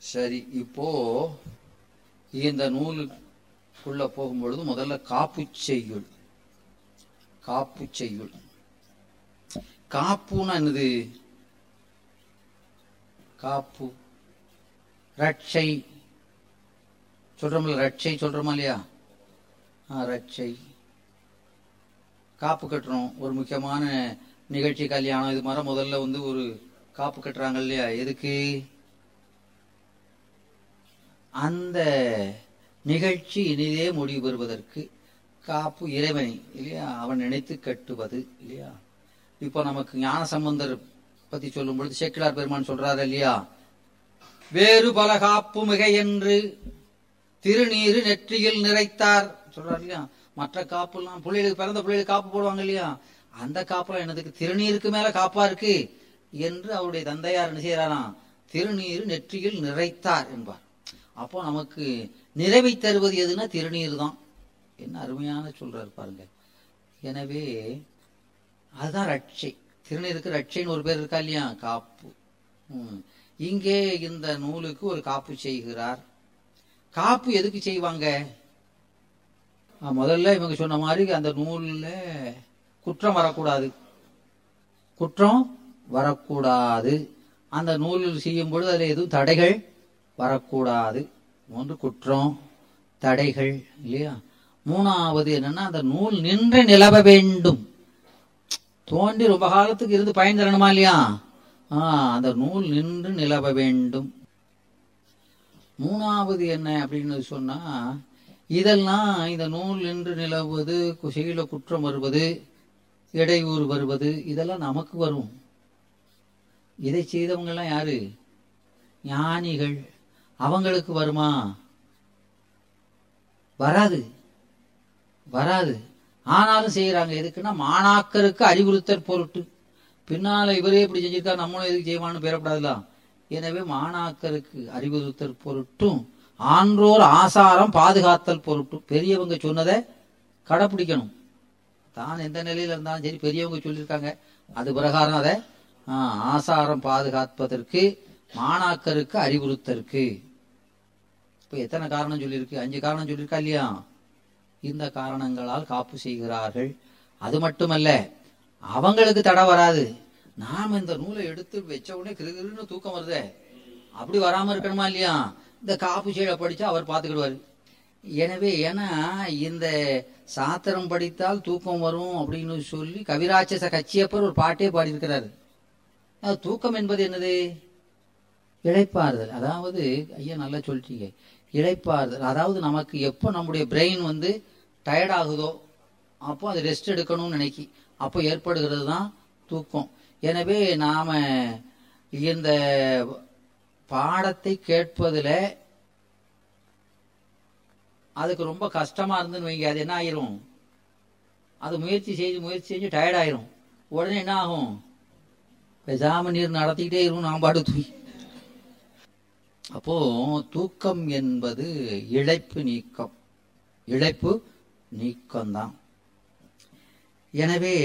சரி இப்போ இந்த நூலுக்குள்ள போகும்பொழுது முதல்ல காப்பு செய்யுள் காப்பு செய்யுள் காப்புன்னா என்னது? காப்பு. ரட்சை. சொல்றோம்ல ரட்சை சொல்றோமா இல்லையா? ரட்சை. காப்பு கட்டுறோம். ஒரு முக்கியமான நிகழ்ச்சி கல்யாணம் இது மாதிரி முதல்ல வந்து ஒரு காப்பு கட்டுறாங்க இல்லையா? எதுக்கு? அந்த நிகழ்ச்சி இனிதே முடிவு பெறுவதற்கு காப்பு இறைவனை இல்லையா? அவன் நினைத்து கட்டுவது இல்லையா? இப்போ நமக்கு ஞான சம்பந்தர் பத்தி சொல்லும் பொழுது சேக்கிலார் பெருமான் சொல்றாரு இல்லையா? வேறு பல காப்பு மிகை என்று திருநீரு நெற்றியில் நிறைத்தார். சொல்றாரு இல்லையா? மற்ற காப்புலாம் பிள்ளைகளுக்கு பிறந்த பிள்ளைகளுக்கு காப்பு போடுவாங்க இல்லையா? அந்த காப்புலாம் என்னதுக்கு? திருநீருக்கு மேல காப்பா இருக்கு? என்று அவருடைய தந்தையார் என்ன செய்யறாராம்? திருநீர் நெற்றியில் நிறைத்தார் என்பார். அப்போ நமக்கு நிறைவை தருவது எதுனா திருநீர் தான். என்ன அருமையான சொல்றாரு பாருங்க. எனவே அதுதான் ரட்சை. திருநீருக்கு ரட்சைன்னு ஒரு பேர் இருக்கா இல்லையா? காப்பு. இங்கே இந்த நூலுக்கு ஒரு காப்பு செய்கிறார். காப்பு எதுக்கு செய்வாங்க? முதல்ல இவங்க சொன்ன மாதிரி அந்த நூல்ல குற்றம் வரக்கூடாது. குற்றம் வரக்கூடாது. அந்த நூலில் செய்யும் பொழுது அதில் எதுவும் தடைகள் வரக்கூடாது. ஒன்று குற்றம் தடைகள் இல்லையா? மூணாவது என்னன்னா அந்த நூல் நின்று நிலவ வேண்டும். தோன்றி ரொம்ப காலத்துக்கு இருந்து பயன் தரணுமா இல்லையா? அந்த நூல் நின்று நிலவ வேண்டும். மூணாவது என்ன அப்படின்னு சொன்னா இதெல்லாம் இந்த நூல் நின்று நிலவுவது குசையில குற்றம் வருவது இடையூறு வருவது இதெல்லாம் நமக்கு வரும். இதை செய்தவங்க எல்லாம் யாரு? ஞானிகள். அவங்களுக்கு வருமா? வராது. வராது. ஆனாலும் செய்யறாங்க எதுக்குன்னா மாணாக்கருக்கு அறிவுறுத்தல் பொருட்டு. பின்னால இவரே இப்படி செஞ்சிருக்கா நம்மளும் எதுக்கு செய்வான்னு பெறப்படாதுல எனவே மாணாக்கருக்கு அறிவுறுத்தல் பொருட்டும் ஆன்றோர் ஆசாரம் பாதுகாத்தல் பொருட்டும். பெரியவங்க சொன்னதை கடைப்பிடிக்கணும். தான் எந்த நிலையில இருந்தாலும் சரி பெரியவங்க சொல்லியிருக்காங்க. அது பிரகாரம் அதை ஆசாரம் பாதுகாப்பதற்கு மாணாக்கருக்கு அறிவுறுத்தற்கு இப்ப எத்தனை காரணம் சொல்லியிருக்கு? அஞ்சு காரணம் சொல்லியிருக்கா இல்லையா? இந்த காரணங்களால் காப்பு செய்கிறார்கள். அது மட்டுமல்ல அவங்களுக்கு தடை வராது. நாம இந்த நூலை எடுத்து வச்ச உடனே கிருகிருன்னு தூக்கம் வருதே. அப்படி வராம இருக்கணுமா இல்லையா? இந்த காப்பு சீழை படிச்சா அவர் பார்த்துக்கிடுவாரு. எனவே ஏன்னா இந்த சாத்திரம் படித்தால் தூக்கம் வரும் அப்படின்னு சொல்லி கவிராட்சச கச்சியப்பர் ஒரு பாட்டே பாடியிருக்கிறாரு. தூக்கம் என்பது என்னது? இழைப்பாறுதல். அதாவது ஐயா நல்லா சொல்லிட்டீங்க. இழைப்பாறுதல் அதாவது நமக்கு எப்போ நம்முடைய பிரெயின் வந்து டயர்ட் ஆகுதோ அப்போ அது ரெஸ்ட் எடுக்கணும்னு நினைக்கி. அப்போ ஏற்படுகிறது தான் தூக்கம். எனவே நாம் இந்த பாடத்தை கேட்பதில் அதுக்கு ரொம்ப கஷ்டமாக இருந்துன்னு வைங்க. அது என்ன ஆயிரும்? அது முயற்சி செய்து முயற்சி செஞ்சு டயர்டாயிரும் உடனே என்ன ஆகும்? பேசாம நீர் நடத்திக்கிட்டே இருக்கும் நான் பாட்டு தூக்கி அப்போ தூக்கம் என்பது இழைப்பு நீக்கம். இழைப்பு நீக்கம்தான். எனவே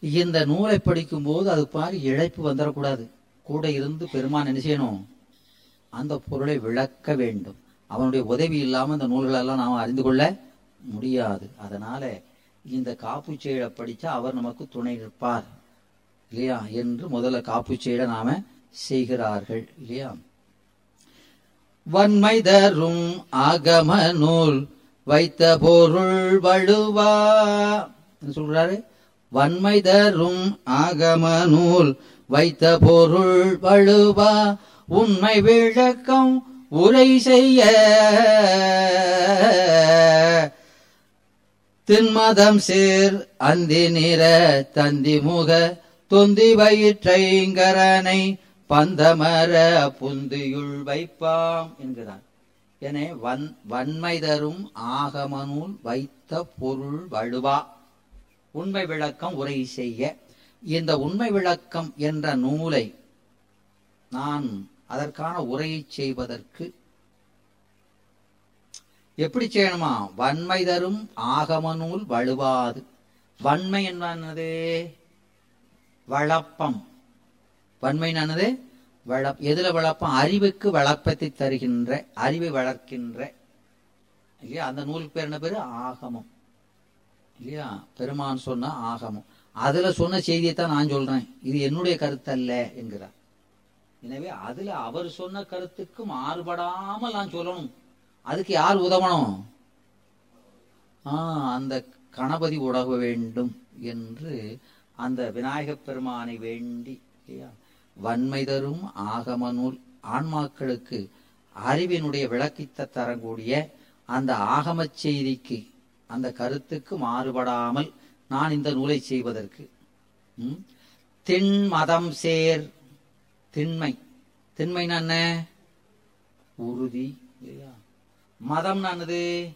இந்த நூலை படிக்கும்போது அது பாரு இழைப்பு வந்துடக்கூடாது. கூட இருந்து பெருமான் என்ன செய்யணும்? அந்த பொருளை விளக்க வேண்டும். அவனுடைய உதவி இல்லாமல் இந்த நூல்களெல்லாம் நாம் அறிந்து கொள்ள முடியாது. அதனால இந்த காப்புச்செயலை படித்தா அவர் நமக்கு துணை நிற்பார். இல்லையா? என்று முதல்ல காப்புச்செயலை நாம செய்கிறார்கள் இல்லையா? வன்மை தரும் ஆகம நூல் வைத்த பொருள் வழுவா. சொல்றாரு? வன்மை தரும் ஆகம நூல் வைத்த பொருள் வழுவா. உண்மை விளக்கம் உரை செய்ய. தின்மதம் சேர் அந்தி நிற தந்தி முக தொந்தி வயிற்றைங்கரனை பந்தமர புந்தியுள் வைப்பாம் என்கிறார். என வன் வன்மை தரும் ஆகமனுள் வைத்த பொருள் வழுவா. உண்மை விளக்கம் உரை செய்ய. இந்த உண்மை விளக்கம் என்ற நூலை நான் அதற்கான உரையை செய்வதற்கு எப்படி செய்யணுமா? வன்மை தரும் ஆகம நூல் வழுவாது. வன்மை என்னது வழப்பம். வன்மை என்னது? வள எதுல வளர்ப்போம்? அறிவுக்கு வளர்ப்பத்தை தருகின்ற அறிவை வளர்க்கின்ற இல்லையா? அந்த நூலுக்கு பேர் என்ன பேரு? ஆகமம். இல்லையா? பெருமான் சொன்ன ஆகமம். அதுல சொன்ன செய்தியை தான் நான் சொல்றேன். இது என்னுடைய கருத்து அல்ல என்கிறார். எனவே அதுல அவர் சொன்ன கருத்துக்கு மாறுபடாமல் நான் சொல்லணும். அதுக்கு யார் உதவணும்? ஆ அந்த கணபதி உடக வேண்டும் என்று அந்த விநாயகப் பெருமானை வேண்டி இல்லையா? வன்மை தரும் ஆகம நூல் ஆன்மாக்களுக்கு அறிவினுடைய விளக்கித்த தரக்கூடிய அந்த ஆகமச் செய்திக்கு அந்த கருத்துக்கு மாறுபடாமல் நான் இந்த நூலை செய்வதற்கு. திண்மதம் மதம் சேர் திண்மை. திண்மைன்னா என்ன? உறுதி இல்லையா? மதம் என்னது?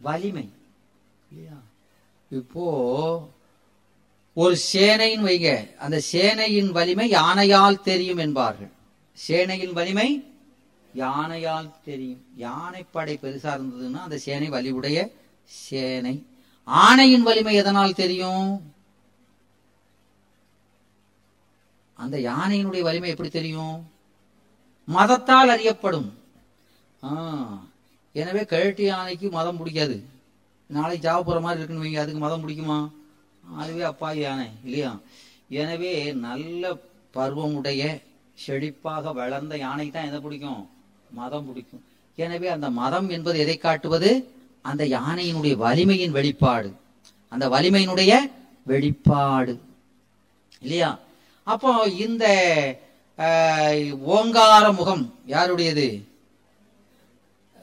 வலிமை இல்லையா? இப்போ ஒரு சேனையின் வைங்க அந்த சேனையின் வலிமை யானையால் தெரியும் என்பார்கள். சேனையின் வலிமை யானையால் தெரியும். யானைப்படை பெருசா இருந்ததுன்னா அந்த சேனை வலிவுடைய சேனை. ஆணையின் வலிமை எதனால் தெரியும்? அந்த யானையினுடைய வலிமை எப்படி தெரியும்? மதத்தால் அறியப்படும். எனவே கழட்டி யானைக்கு மதம் பிடிக்காது. நாளைக்கு சாவ போற மாதிரி இருக்குன்னு வைங்க அதுக்கு மதம் பிடிக்குமா? அதுவே அப்பாவி யானை இல்லையா? எனவே நல்ல பருவமுடைய செழிப்பாக வளர்ந்த யானை தான் எதை பிடிக்கும்? மதம் பிடிக்கும். எனவே அந்த மதம் என்பது எதை காட்டுவது? அந்த யானையினுடைய வலிமையின் வெளிப்பாடு. அந்த வலிமையினுடைய வெளிப்பாடு. இல்லையா? அப்போ இந்த ஓங்கார முகம் யாருடையது?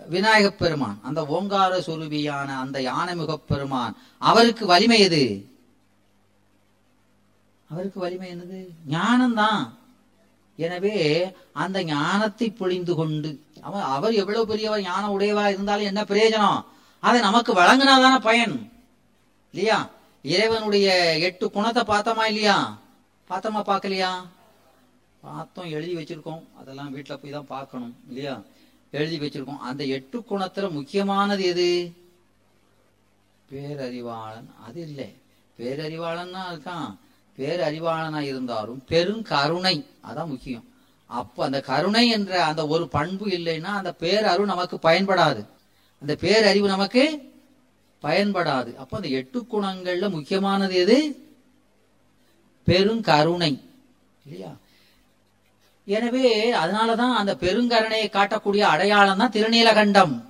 விநாயகப் பெருமான். அந்த ஓங்கார சுரூபியான அந்த யானை முகப் பெருமான். அவருக்கு வலிமை எது? அவருக்கு வலிமை என்னது? ஞானம்தான். எனவே அந்த ஞானத்தை பொழிந்து கொண்டு அவன் அவர் எவ்வளவு பெரியவர் ஞானம் உடையவா இருந்தாலும் என்ன பிரயோஜனம்? அதை நமக்கு வழங்கினாதான பயன். இல்லையா? இறைவனுடைய எட்டு குணத்தை பார்த்தோமா இல்லையா? பார்த்தோமா பார்க்கலையா? பார்த்தோம் எழுதி வச்சிருக்கோம். அதெல்லாம் வீட்டுல போய் தான் பார்க்கணும் இல்லையா? எழுதி வச்சிருக்கோம். அந்த எட்டு குணத்துல முக்கியமானது எது? பேரறிவாளன். அது இல்லை. பேரறிவாளன்னா இருக்கான் பேரறிவாளனா இருந்தாலும் பெருங்கருணை அதான் முக்கியம். அப்ப அந்த கருணை என்ற அந்த ஒரு பண்பு இல்லைன்னா அந்த பேரறிவு நமக்கு பயன்படாது. அந்த பேரறிவு நமக்கு பயன்படாது. அப்ப அந்த எட்டு குணங்கள்ல முக்கியமானது எது? பெருங்கருணை இல்லையா? எனவே அதனாலதான் அந்த பெருங்கருணையை காட்டக்கூடிய அடையாளம் தான் திருநீலகண்டம்.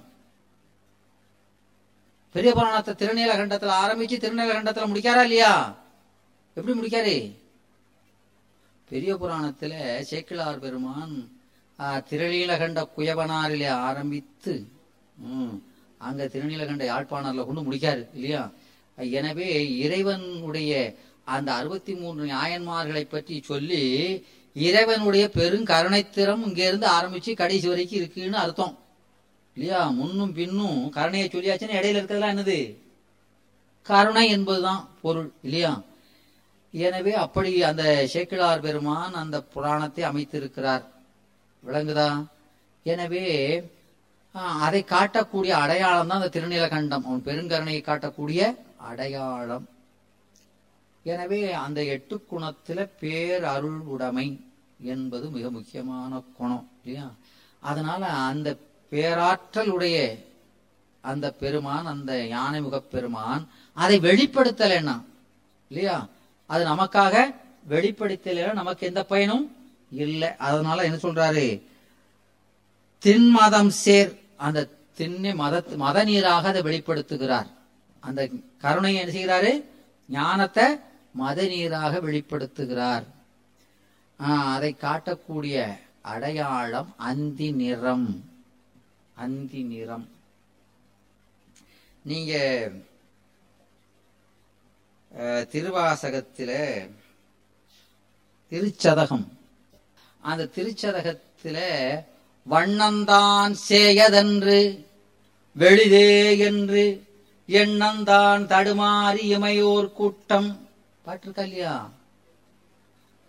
பெரிய புராணத்தை திருநீலகண்டத்தில் ஆரம்பிச்சு திருநீலகண்டத்தில் முடிக்காரா இல்லையா? எப்படி முடிக்காரு? பெரிய புராணத்துல சேக்கிழார் பெருமான் திருநீலகண்ட குயவனாரிலே ஆரம்பித்து ம், அங்க திருநீலகண்ட யாழ்ப்பாணர்ல கொண்டு முடிக்காரு இல்லையா? எனவே இறைவனுடைய அந்த அறுபத்தி மூன்று நியாயன்மார்களை பற்றி சொல்லி இறைவனுடைய பெருங்கருணைத்திறம் கருணைத்திறம் இருந்து ஆரம்பிச்சு கடைசி வரைக்கும் இருக்குன்னு அர்த்தம். இல்லையா? முன்னும் பின்னும் கருணையை சொல்லியாச்சுன்னா இடையில இருக்கிறதுலாம் என்னது? கருணை என்பதுதான் பொருள் இல்லையா? எனவே அப்படி அந்த சேக்கிழார் பெருமான் அந்த புராணத்தை அமைத்திருக்கிறார். விளங்குதா? எனவே அதை காட்டக்கூடிய அடையாளம் தான் அந்த திருநீலகண்டம். அவன் பெருங்கருணையை காட்டக்கூடிய அடையாளம். எனவே அந்த எட்டு குணத்துல பேர் அருள் உடைமை என்பது மிக முக்கியமான குணம் இல்லையா? அதனால அந்த பேராற்றல் உடைய அந்த பெருமான் அந்த யானை முகப் பெருமான் அதை வெளிப்படுத்தலைன்னா இல்லையா? அது நமக்காக வெளிப்படுத்தல நமக்கு எந்த பயனும் இல்லை. அதனால என்ன சொல்றாரு? தின்மதம் சேர் அந்த திண்ணை மத மத நீராக அதை வெளிப்படுத்துகிறார். அந்த கருணையை என்ன செய்கிறாரு? ஞானத்தை மத நீராக வெளிப்படுத்துகிறார். ஆஹ், அதை காட்டக்கூடிய அடையாளம் அந்தி நிறம். அந்தி நிறம். நீங்க திருவாசகத்தில் திருச்சதகம். அந்த திருச்சதகத்தில் வண்ணந்தான் சேயதென்று வெளிதே என்று எண்ணந்தான் தடுமாறி இமையோர் கூட்டம். பாட்டு இருக்கா இல்லையா?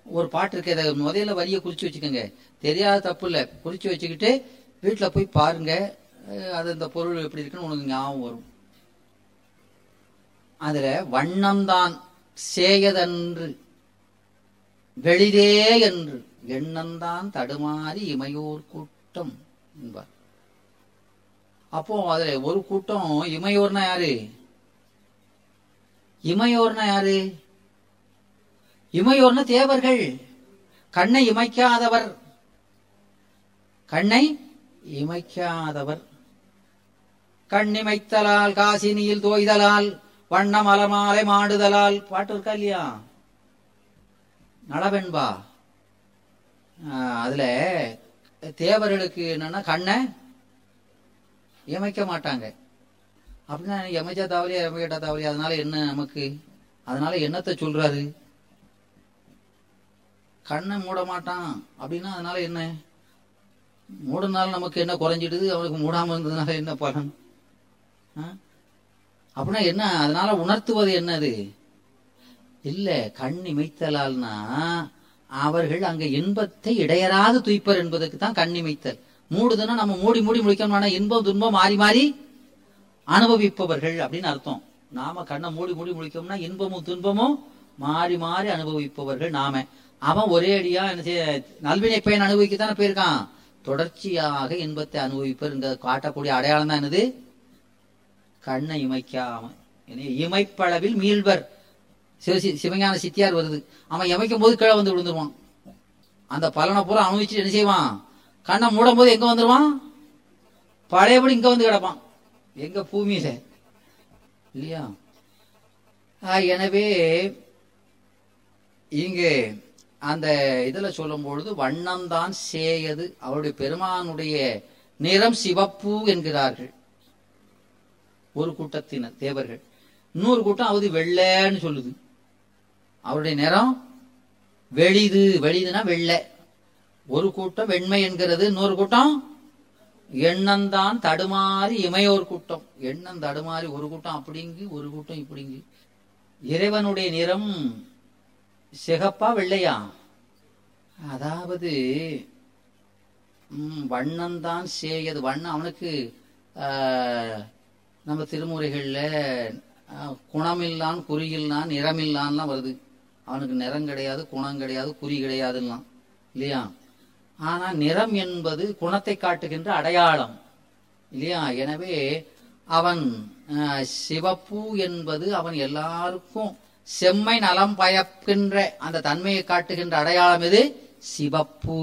ஒரு பாட்டு இருக்கு அதை முதல்ல வரிய குறிச்சு வச்சுக்கோங்க. தெரியாத தப்பு இல்லை. குறிச்சு வச்சுக்கிட்டு வீட்டில் போய் பாருங்க. அது இந்த பொருள் எப்படி இருக்குன்னு உனக்கு ஞாபகம் வரும். அதுல வண்ணம்தான் சேயதன்று வெளிதே என்று எண்ணந்தான் தடுமாறி இமையோர் கூட்டம் என்பார். அப்போ அதுல ஒரு கூட்டம் இமையோர்னா யாரு? இமையோர்னா யாரு? இமையோர்னா தேவர்கள். கண்ணை இமைக்காதவர். கண்ணை இமைக்காதவர். கண்ணிமைத்தலால் காசினியில் தோய்தலால் வண்ண மலமாலை மாடுதலால் பாட்டு இருக்கா இல்லையா? நலவென்பா ஆஹ் அதுல தேவர்களுக்கு என்னன்னா கண்ணை இமைக்க மாட்டாங்க. அப்படின்னா எமைச்சா தவறியா எமைக்கட்டா தவறியா? அதனால என்ன நமக்கு? அதனால என்னத்தை சொல்றாரு? கண்ணை மூட மாட்டான். அப்படின்னா அதனால என்ன? மூடுனாலும் நமக்கு என்ன குறைஞ்சிடுது? அவனுக்கு மூடாம இருந்ததுனால என்ன பலன்? ஆ? அப்படின்னா என்ன? அதனால உணர்த்துவது என்னது? இல்ல கண் இமைத்தலால்னா அவர்கள் அங்க இன்பத்தை இடையராது துய்ப்பர் என்பதற்கு தான் கண் இமைத்தல். மூடுதுன்னா நம்ம மூடி மூடி முடிக்கணும்னா இன்பம் துன்பம் மாறி மாறி அனுபவிப்பவர்கள் அப்படின்னு அர்த்தம். நாம கண்ணை மூடி மூடி முடிக்கோம்னா இன்பமும் துன்பமும் மாறி மாறி அனுபவிப்பவர்கள் நாம. அவன் ஒரே அடியா என்ன செய்ய நல்வினை பயன் அனுபவிக்கத்தானே போயிருக்கான். தொடர்ச்சியாக இன்பத்தை அனுபவிப்பர். இந்த காட்டக்கூடிய அடையாளம் தான் என்னது? கண்ணை இமைக்காம இமைப்பளவில் மீள்வர். சிவசி சிவஞான சித்தியார் வருது. அவன் இமைக்கும் போது கீழே வந்து விழுந்துருவான். அந்த பலனை பூரா அனுபவிச்சுட்டு என்ன செய்வான்? கண்ணை மூடும் போது எங்க வந்துருவான்? பழையபடி இங்க வந்து கிடப்பான். எங்க பூமியில? இல்லையா? ஆ, எனவே இங்கே அந்த இதுல சொல்லும் பொழுது வண்ணம்தான் சேயது. அவருடைய பெருமானுடைய நிறம் சிவப்பு என்கிறார்கள். ஒரு கூட்டத்தினர் தேவர்கள். இன்னொரு கூட்டம் அவதி வெள்ளைன்னு சொல்லுது. அவருடைய நிறம் வெளிது வெளிதுனா வெள்ளை. ஒரு கூட்டம் வெண்மை என்கிறது இன்னொரு கூட்டம் எண்ணந்தான் தடுமாறி இமையோர் கூட்டம். எண்ணம் தடுமாறி ஒரு கூட்டம் அப்படிங்கு ஒரு கூட்டம் இப்படிங்கு. இறைவனுடைய நிறம் சிகப்பா வெள்ளையா? அதாவது ம், வண்ணம்தான் சேயது. வண்ணம் அவனுக்கு ஆஹ், நம்ம திருமுறைகளில் குணமில்லான் குறியில்லான் நிறமில்லான்லாம் வருது. அவனுக்கு நிறம் கிடையாது குணம் கிடையாது குறி கிடையாதுலாம் இல்லையா? ஆனால் நிறம் என்பது குணத்தை காட்டுகின்ற அடையாளம். இல்லையா? எனவே அவன் சிவப்பு என்பது அவன் எல்லாருக்கும் செம்மை நலம் பயக்கின்ற அந்த தன்மையை காட்டுகின்ற அடையாளம் எது? சிவப்பு.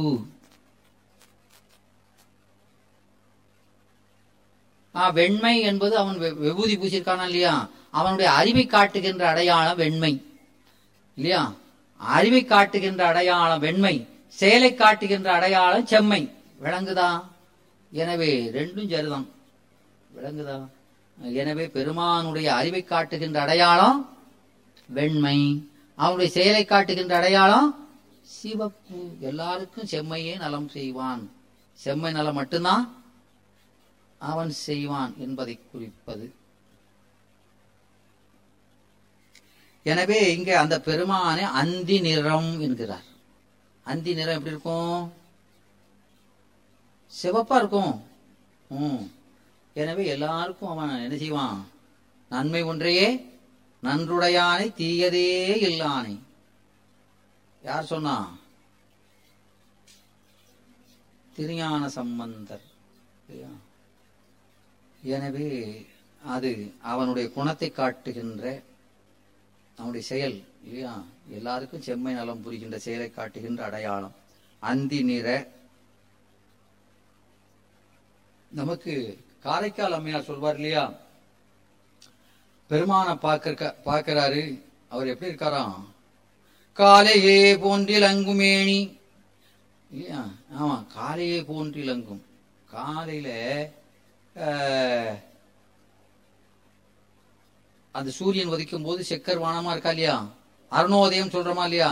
வெண்மை என்பது அவன் விபூதி பூசியிருக்கானா இல்லையா? அவனுடைய அறிவை காட்டுகின்ற அடையாளம் வெண்மை. இல்லையா? அறிவை காட்டுகின்ற அடையாளம் வெண்மை. செயலை காட்டுகின்ற அடையாளம் செம்மை. விளங்குதா? எனவே ரெண்டும் சரிதான். விளங்குதா? எனவே பெருமானுடைய அறிவை காட்டுகின்ற அடையாளம் வெண்மை. அவனுடைய செயலை காட்டுகின்ற அடையாளம் சிவப்பு. எல்லாருக்கும் செம்மையே நலம் செய்வான். செம்மை நலம் மட்டும்தான் அவன் செய்வான் என்பதை குறிப்பது. எனவே இங்கே அந்த பெருமானை அந்தி நிறம் என்கிறார். அந்தி நிறம் எப்படி இருக்கும்? சிவப்பா இருக்கும். ம். எனவே எல்லாருக்கும் அவன் என்ன செய்வான்? நன்மை ஒன்றையே நன்றுடையானை தீயதே இல்லானை. யார் சொன்னா? திருஞான சம்பந்தர். இல்லையா? எனவே அது அவனுடைய குணத்தை காட்டுகின்ற அவனுடைய செயல். இல்லையா? எல்லாருக்கும் செம்மை நலம் புரிகின்ற செயலை காட்டுகின்ற அடையாளம். அந்தி நிற. நமக்கு காரைக்கால் அம்மையார் சொல்வார் இல்லையா? பெருமான பார்க்க பார்க்கிறாரு. அவர் எப்படி இருக்காராம்? காலையே போன்றிலங்குமேனி. இல்லையா? ஆமா காலையே போன்றிலங்கும். காலையில அந்த சூரியன் உதிக்கும் போது செக்கர் வானமா இருக்கா இல்லையா? அருணோதயம் சொல்றோமா இல்லையா?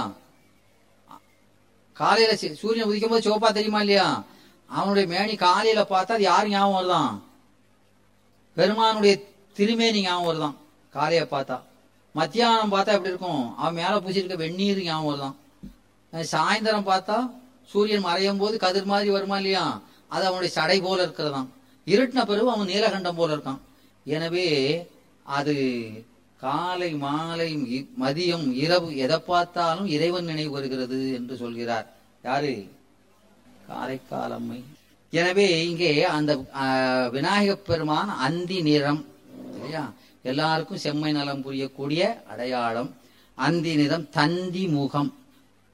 காலையில சூரியன் உதிக்கும் போது சிவப்பா தெரியுமா இல்லையா? அவனுடைய மேனி காலையில பார்த்தா அது யார் ஞாபகம் வருதான் பெருமானுடைய திருமேனி ஞாபகம் வருதான் காலைய பார்த்தா. மத்தியானம் பார்த்தா எப்படி இருக்கும்? அவன் மேல பூசிருக்க வெந்நீர் ஞாபகம் வருதான் சாயந்தரம் பார்த்தா சூரியன் மறையும் போது கதிர் மாதிரி வருமா இல்லையா? அது அவனுடைய சடை போல இருக்கிறதான் இருட்டின பிறகு அவன் நீலகண்டம் போல இருக்கான். எனவே அது காலை மாலை இ- மதியம் இரவு எதை பார்த்தாலும் இறைவன் நினைவு வருகிறது என்று சொல்கிறார். யாரு? காரைக்காலம்மை எனவே இங்கே அந்த விநாயகப் பெருமான் அந்தி நிறம் இல்லையா? எல்லாருக்கும் செம்மை நலம் புரியக்கூடிய அடையாளம் அந்தி நிறம் தந்தி முகம்.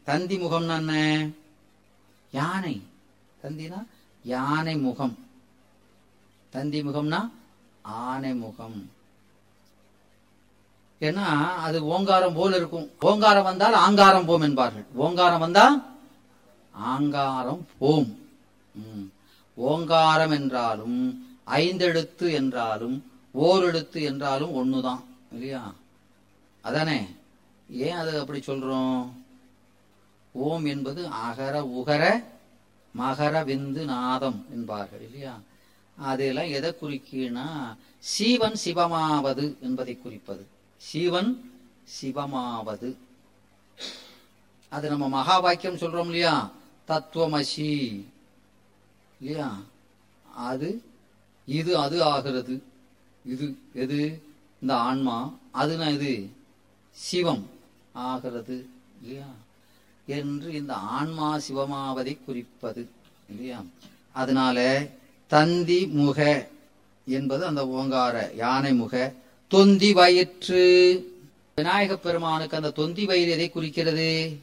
தந்தி முகம்னா என்ன? யானை. தந்தினா யானை முகம். தந்தி முகம்னா ஆனை முகம். ஏன்னா அது ஓங்காரம் போல் இருக்கும். ஓங்காரம் வந்தால் ஆங்காரம் போம் என்பார்கள். ஓங்காரம் வந்தா ஆங்காரம் போம். ஓங்காரம் என்றாலும் ஐந்தெழுத்து என்றாலும் ஓரெழுத்து என்றாலும் ஒண்ணுதான். இல்லையா? அதானே? ஏன் அது அப்படி சொல்றோம்? ஓம் என்பது அகர உகர மகர விந்து நாதம் என்பார்கள். இல்லையா? அதெல்லாம் எதை குறிக்கினா சீவன் சிவமாவது என்பதை குறிப்பது. சீவன் சிவமாவது. அது நம்ம மகா வாக்கியம் சொல்றோம் இல்லையா? தத்துவமசி. இல்லையா? அது இது அது ஆகிறது. இது எது? இந்த ஆன்மா. அதுனா இது சிவம் ஆகிறது. இல்லையா? என்று இந்த ஆன்மா சிவமாவதை குறிப்பது. இல்லையா? அதனால தந்தி முக என்பது அந்த ஓங்கார யானை முக. தொந்தி வயிற்று. விநாயகப் பெருமானுக்கு அந்த தொந்தி வயிறு எதை குறிக்கிறது?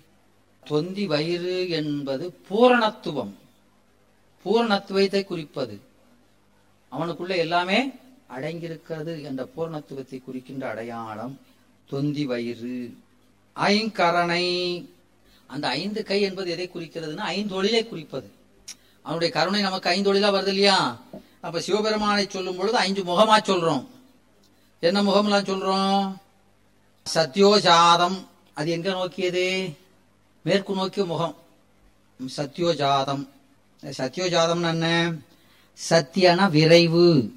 தொந்தி வயிறு என்பது பூரணத்துவம். பூரணத்துவத்தை குறிப்பது. அவனுக்குள்ள எல்லாமே அடங்கியிருக்கிறது என்ற பூரணத்துவத்தை குறிக்கின்ற அடையாளம் தொந்தி வயிறு. ஐங்கரணை அந்த ஐந்து கை என்பது எதை குறிக்கிறதுனா ஐந்தொழிலை குறிப்பது. அவனுடைய கருணை நமக்கு ஐந்தொழிலா வருது இல்லையா அப்ப சிவபெருமானை சொல்லும் பொழுது ஐந்து முகமா சொல்றோம். என்ன முகம்லாம் சொல்றோம்? சத்யோஜாதம் அது எங்க நோக்கியது? மேற்கு நோக்கிய முகம். சத்யோஜாதம் சத்யோஜாதம்னா என்ன? சத்தியனா விரைவு.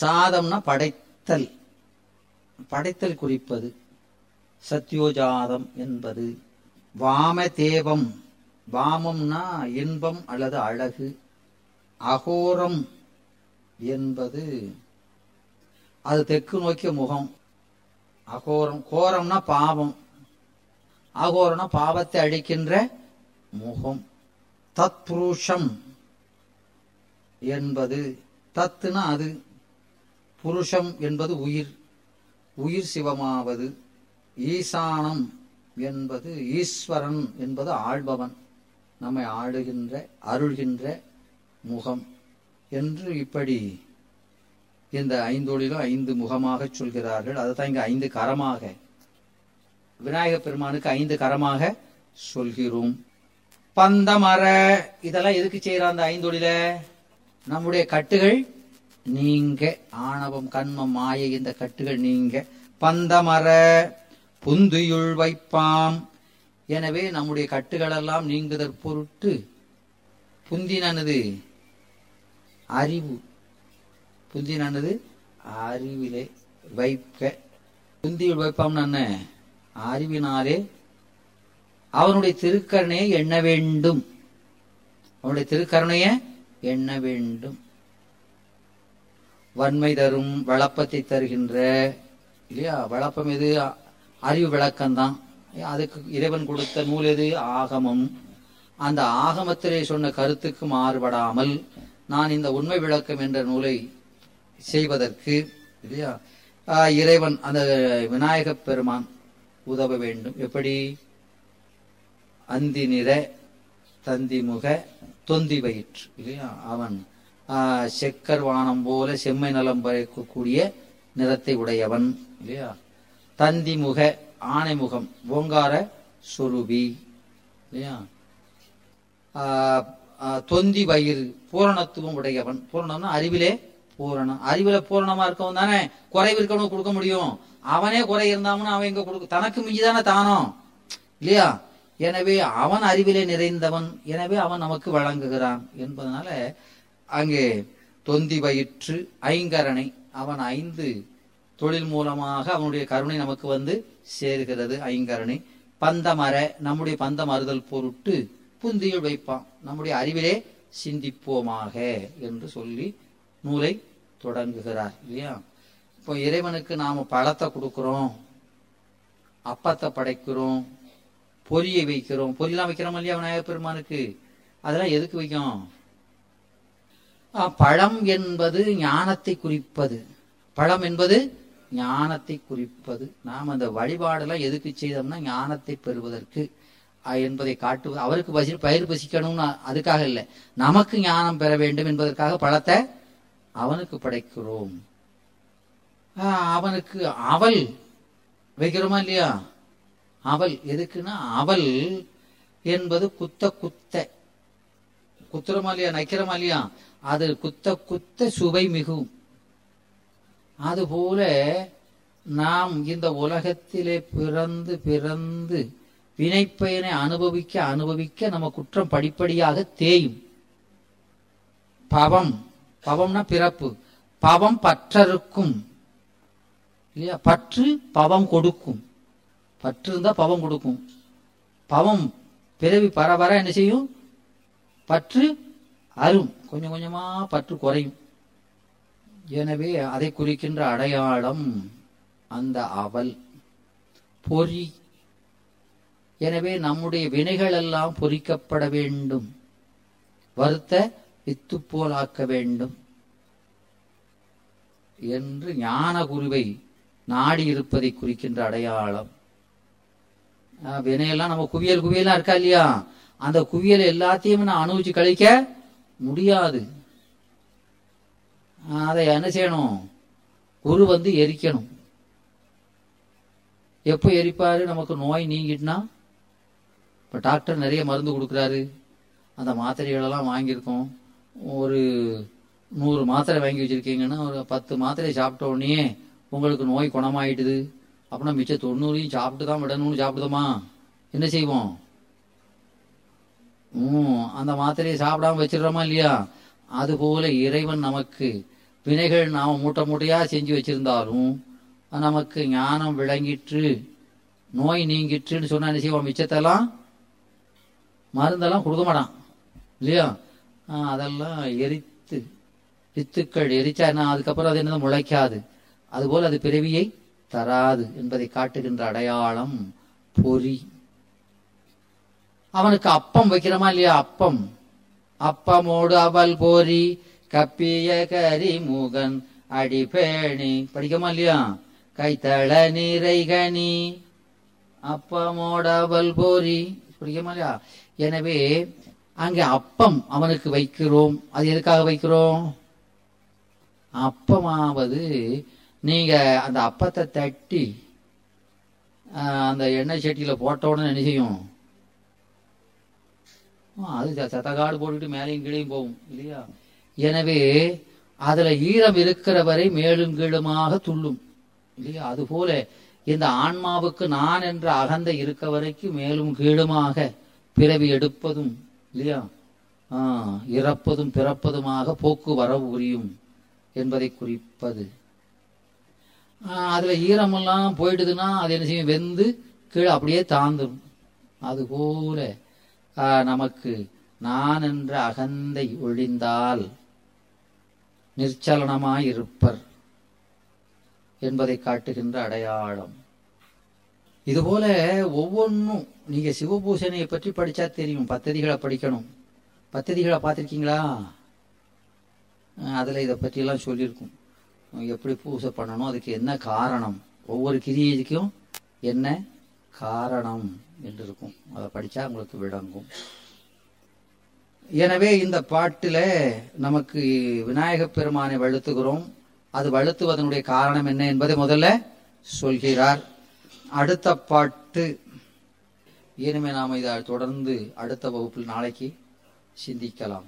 சாதம்னா படைத்தல். படைத்தல் குறிப்பது. சத்யோஜாதம் என்பது. வாம தேவம். வாமம்னா இன்பம் அல்லது அழகு. அகோரம் என்பது அது தெற்கு நோக்கிய முகம். அகோரம் கோரம்னா பாவம். அகோரம்னா பாவத்தை அழிக்கின்ற முகம். தத்புருஷம் என்பது தத்துனா அது. புருஷம் என்பது உயிர். உயிர் சிவமாவது. ஈசானம் என்பது ஈஸ்வரன் என்பது ஆள்பவன். நம்மை ஆடுகின்ற அருள்கின்ற முகம் என்று இப்படி இந்த ஐந்தொழிலும் ஐந்து முகமாக சொல்கிறார்கள். அதுதான் இங்க ஐந்து கரமாக. விநாயகப் பெருமானுக்கு ஐந்து கரமாக சொல்கிறோம். பந்தமர இதெல்லாம் எதுக்கு செய்யற அந்த ஐந்தொழில? நம்முடைய கட்டுகள் நீங்க ஆணவம் கண்மம் மாயை இந்த கட்டுகள் நீங்க. பந்தமர புந்துயுள் வைப்பாம். எனவே நம்முடைய கட்டுகளெல்லாம் நீங்குதற் பொருட்டு புந்தினது அறிவு. புந்தினது அறிவிலே வைக்க. புந்தியில் வைப்பாம்னு என்ன? அறிவினாலே அவனுடைய திருக்கரணையை எண்ண வேண்டும். அவனுடைய திருக்கருணையை எண்ண வேண்டும். வன்மை தரும் வளப்பத்தை தருகின்ற இல்லையா? வளப்பம் எது? அறிவு விளக்கம்தான். அதுக்கு இறைவன் கொடுத்த நூல் எது? ஆகமம். அந்த ஆகமத்திலே சொன்ன கருத்துக்கு மாறுபடாமல் நான் இந்த உண்மை விளக்கம் என்ற நூலை செய்வதற்கு இல்லையா? ஆஹ் இறைவன் அந்த விநாயகப் பெருமான் உதவ வேண்டும். எப்படி? அந்தி நிற தந்தி முக தொந்தி வயிற்று இல்லையா? அவன் ஆஹ் செக்கர் வானம் போல செம்மை நலம் பறைக்கக்கூடிய நிறத்தை உடையவன் இல்லையா? தந்தி முக ஆணைமுகம் ஓங்கார சொருபி. இல்லையா? ஆஹ் தொந்தி வயிறு பூரணத்துவம் உடையவன். பூரணம்னா அறிவிலே பூரணம். அறிவில பூரணமா இருக்கவன் தானே. குறைவு இருக்கவனும் கொடுக்க முடியும். அவனே குறை இருந்தாமனு அவன் எங்க கொடுக்க தனக்கு மிஞ்சிதானே தானோ இல்லையா? எனவே அவன் அறிவிலே நிறைந்தவன். எனவே அவன் நமக்கு வழங்குகிறான் என்பதனால அங்கே தொந்தி வயிற்று ஐங்கரணை அவன் ஐந்து தொழில் மூலமாக அவனுடைய கருணை நமக்கு வந்து சேர்கிறது ஐங்கரணி பந்தமர நம்முடைய பந்தம் அறுதல் பொருட்டு புந்தியில் வைப்பான். நம்முடைய அறிவிலே சிந்திப்போமாக என்று சொல்லி நூலை தொடங்குகிறார் இல்லையா? இப்போ இறைவனுக்கு நாம பழத்தை கொடுக்கிறோம் அப்பத்தை படைக்கிறோம் பொரியை வைக்கிறோம். பொரியெல்லாம் வைக்கிறோம் இல்லையா விநாயகர் பெருமானுக்கு? அதெல்லாம் எதுக்கு வைக்கும்? பழம் என்பது ஞானத்தை குறிப்பது. பழம் என்பது ஞானத்தை குறிப்பது. நாம் அந்த வழிபாடெல்லாம் எதுக்கு செய்தோம்னா ஞானத்தை பெறுவதற்கு என்பதை காட்டுவது. அவருக்கு பசி பயிர் பசிக்கணும்னு அதுக்காக இல்லை. நமக்கு ஞானம் பெற வேண்டும் என்பதற்காக பழத்தை அவனுக்கு படைக்கிறோம். அவனுக்கு அவள் வைக்கிறோமா இல்லையா? அவள் எதுக்குன்னா அவல் என்பது குத்த குத்த. குத்துறமா இல்லையா? நைக்கிறமா இல்லையா? அது குத்த குத்த சுவை மிகும் அதுபோல நாம் இந்த உலகத்திலே பிறந்து பிறந்து வினைப்பயனை அனுபவிக்க அனுபவிக்க நம்ம குற்றம் படிப்படியாக தேயும். பவம். பவம்னா பிறப்பு. பவம் பற்றறுக்கும். இல்லையா? பற்று பவம் கொடுக்கும். பற்று இருந்தா பவம் கொடுக்கும். பவம் பிறவி பர வர என்ன செய்யும்? பற்று அரும். கொஞ்சம் கொஞ்சமா பற்று குறையும். எனவே அதை குறிக்கின்ற அடையாளம் அந்த அவல். பொறி. எனவே நம்முடைய வினைகள் எல்லாம் பொறிக்கப்பட வேண்டும். வருத்த வித்து போலாக்க வேண்டும். என்று ஞான குருவை நாடி இருப்பதை குறிக்கின்ற அடையாளம். ஆஹ் வினையெல்லாம் நம்ம குவியல் குவியலா இருக்கா இல்லையா? அந்த குவியல் எல்லாத்தையும் நான் அனுபவிச்சு கழிக்க முடியாது. அதை என்ன செய்யணும்? குரு வந்து எரிக்கணும். எப்போ எரிப்பாரு? நமக்கு நோய் நீங்கிட்டுனா? இப்போ டாக்டர் நிறைய மருந்து கொடுக்குறாரு. அந்த மாத்திரைகளெல்லாம் வாங்கியிருக்கோம். ஒரு நூறு மாத்திரை வாங்கி வச்சிருக்கீங்கன்னா ஒரு பத்து மாத்திரை சாப்பிட்ட உடனே உங்களுக்கு நோய் குணமாயிட்டுது. அப்படின்னா மிச்ச தொண்ணூறையும் சாப்பிட்டு தான் விடணும்னு சாப்பிடுதோமா என்ன செய்வோம்? ம் அந்த மாத்திரையை சாப்பிடாம வச்சிடுறோமா இல்லையா? அதுபோல இறைவன் நமக்கு வினைகள் நாம் மூட்டை மூட்டையாக செஞ்சு வச்சிருந்தாலும் நமக்கு ஞானம் விளங்கிற்று நோய் நீங்கிற்றுன்னு சொன்னால் என்ன செய்வோம்? மிச்சத்தெல்லாம் மருந்தெல்லாம் கொடுக்க மாட்டான். இல்லையா? அதெல்லாம் எரித்து வித்துக்கள் எரிச்சா என்ன? அதுக்கப்புறம் அது என்னது? முளைக்காது. அதுபோல் அது பிறவியை தராது என்பதை காட்டுகின்ற அடையாளம் பொறி. அவனுக்கு அப்பம் வைக்கிறோமா இல்லையா? அப்பம். அப்பமோடு அவல் போரி கப்பிய கரிமுகன் அடிபேணி. படிக்கமா இல்லையா? கைத்தள நீரைகனி அப்பமோடு அவல் போரி. படிக்கமா இல்லையா? எனவே அங்கே அப்பம் அவனுக்கு வைக்கிறோம். அது எதுக்காக வைக்கிறோம்? அப்பமாவது நீங்க அந்த அப்பத்தை தட்டி ஆஹ், அந்த எண்ணெய் சட்டியில போட்ட உடனே என்ன செய்யும்? அது சத்தக்காடு போட்டுட்டு மேலையும் கீழையும் போகும் இல்லையா? எனவே அதுல ஈரம் இருக்கிற வரை மேலும் கீழுமாக துள்ளும். இல்லையா? அதுபோல இந்த ஆன்மாவுக்கு நான் என்ற அகந்தை இருக்க வரைக்கும் மேலும் கீழுமாக பிறவி எடுப்பதும் இல்லையா? ஆ, இறப்பதும் பிறப்பதுமாக போக்கு வரவு புரியும் என்பதை குறிப்பது. அதில் அதுல ஈரமெல்லாம் போயிடுதுன்னா அது என்ன செய்யும்? வெந்து கீழே அப்படியே தாந்துடும் அதுபோல நமக்கு நான் என்ற அகந்தை ஒழிந்தால் நிர்ச்சலனமாயிருப்பர் என்பதை காட்டுகின்ற அடையாளம். இதுபோல ஒவ்வொன்றும் நீங்க சிவபூஷணையை பற்றி படிச்சா தெரியும். பத்ததிகளை படிக்கணும். பத்ததிகளை பார்த்துருக்கீங்களா? அதில் இதை பற்றியெல்லாம் சொல்லியிருக்கும். எப்படி பூஜை பண்ணணும்? அதுக்கு என்ன காரணம்? ஒவ்வொரு கிரியைக்கும் என்ன காரணம் என்று இருக்கும். அதை படித்தா உங்களுக்கு விளங்கும். எனவே இந்த பாட்டில் நமக்கு விநாயகப் பெருமானை வழுத்துகிறோம். அது வழுத்துவதனுடைய காரணம் என்ன என்பதை முதல்ல சொல்கிறார். அடுத்த பாட்டு இனிமே நாம் இதை தொடர்ந்து அடுத்த வகுப்பில் நாளைக்கு சிந்திக்கலாம்.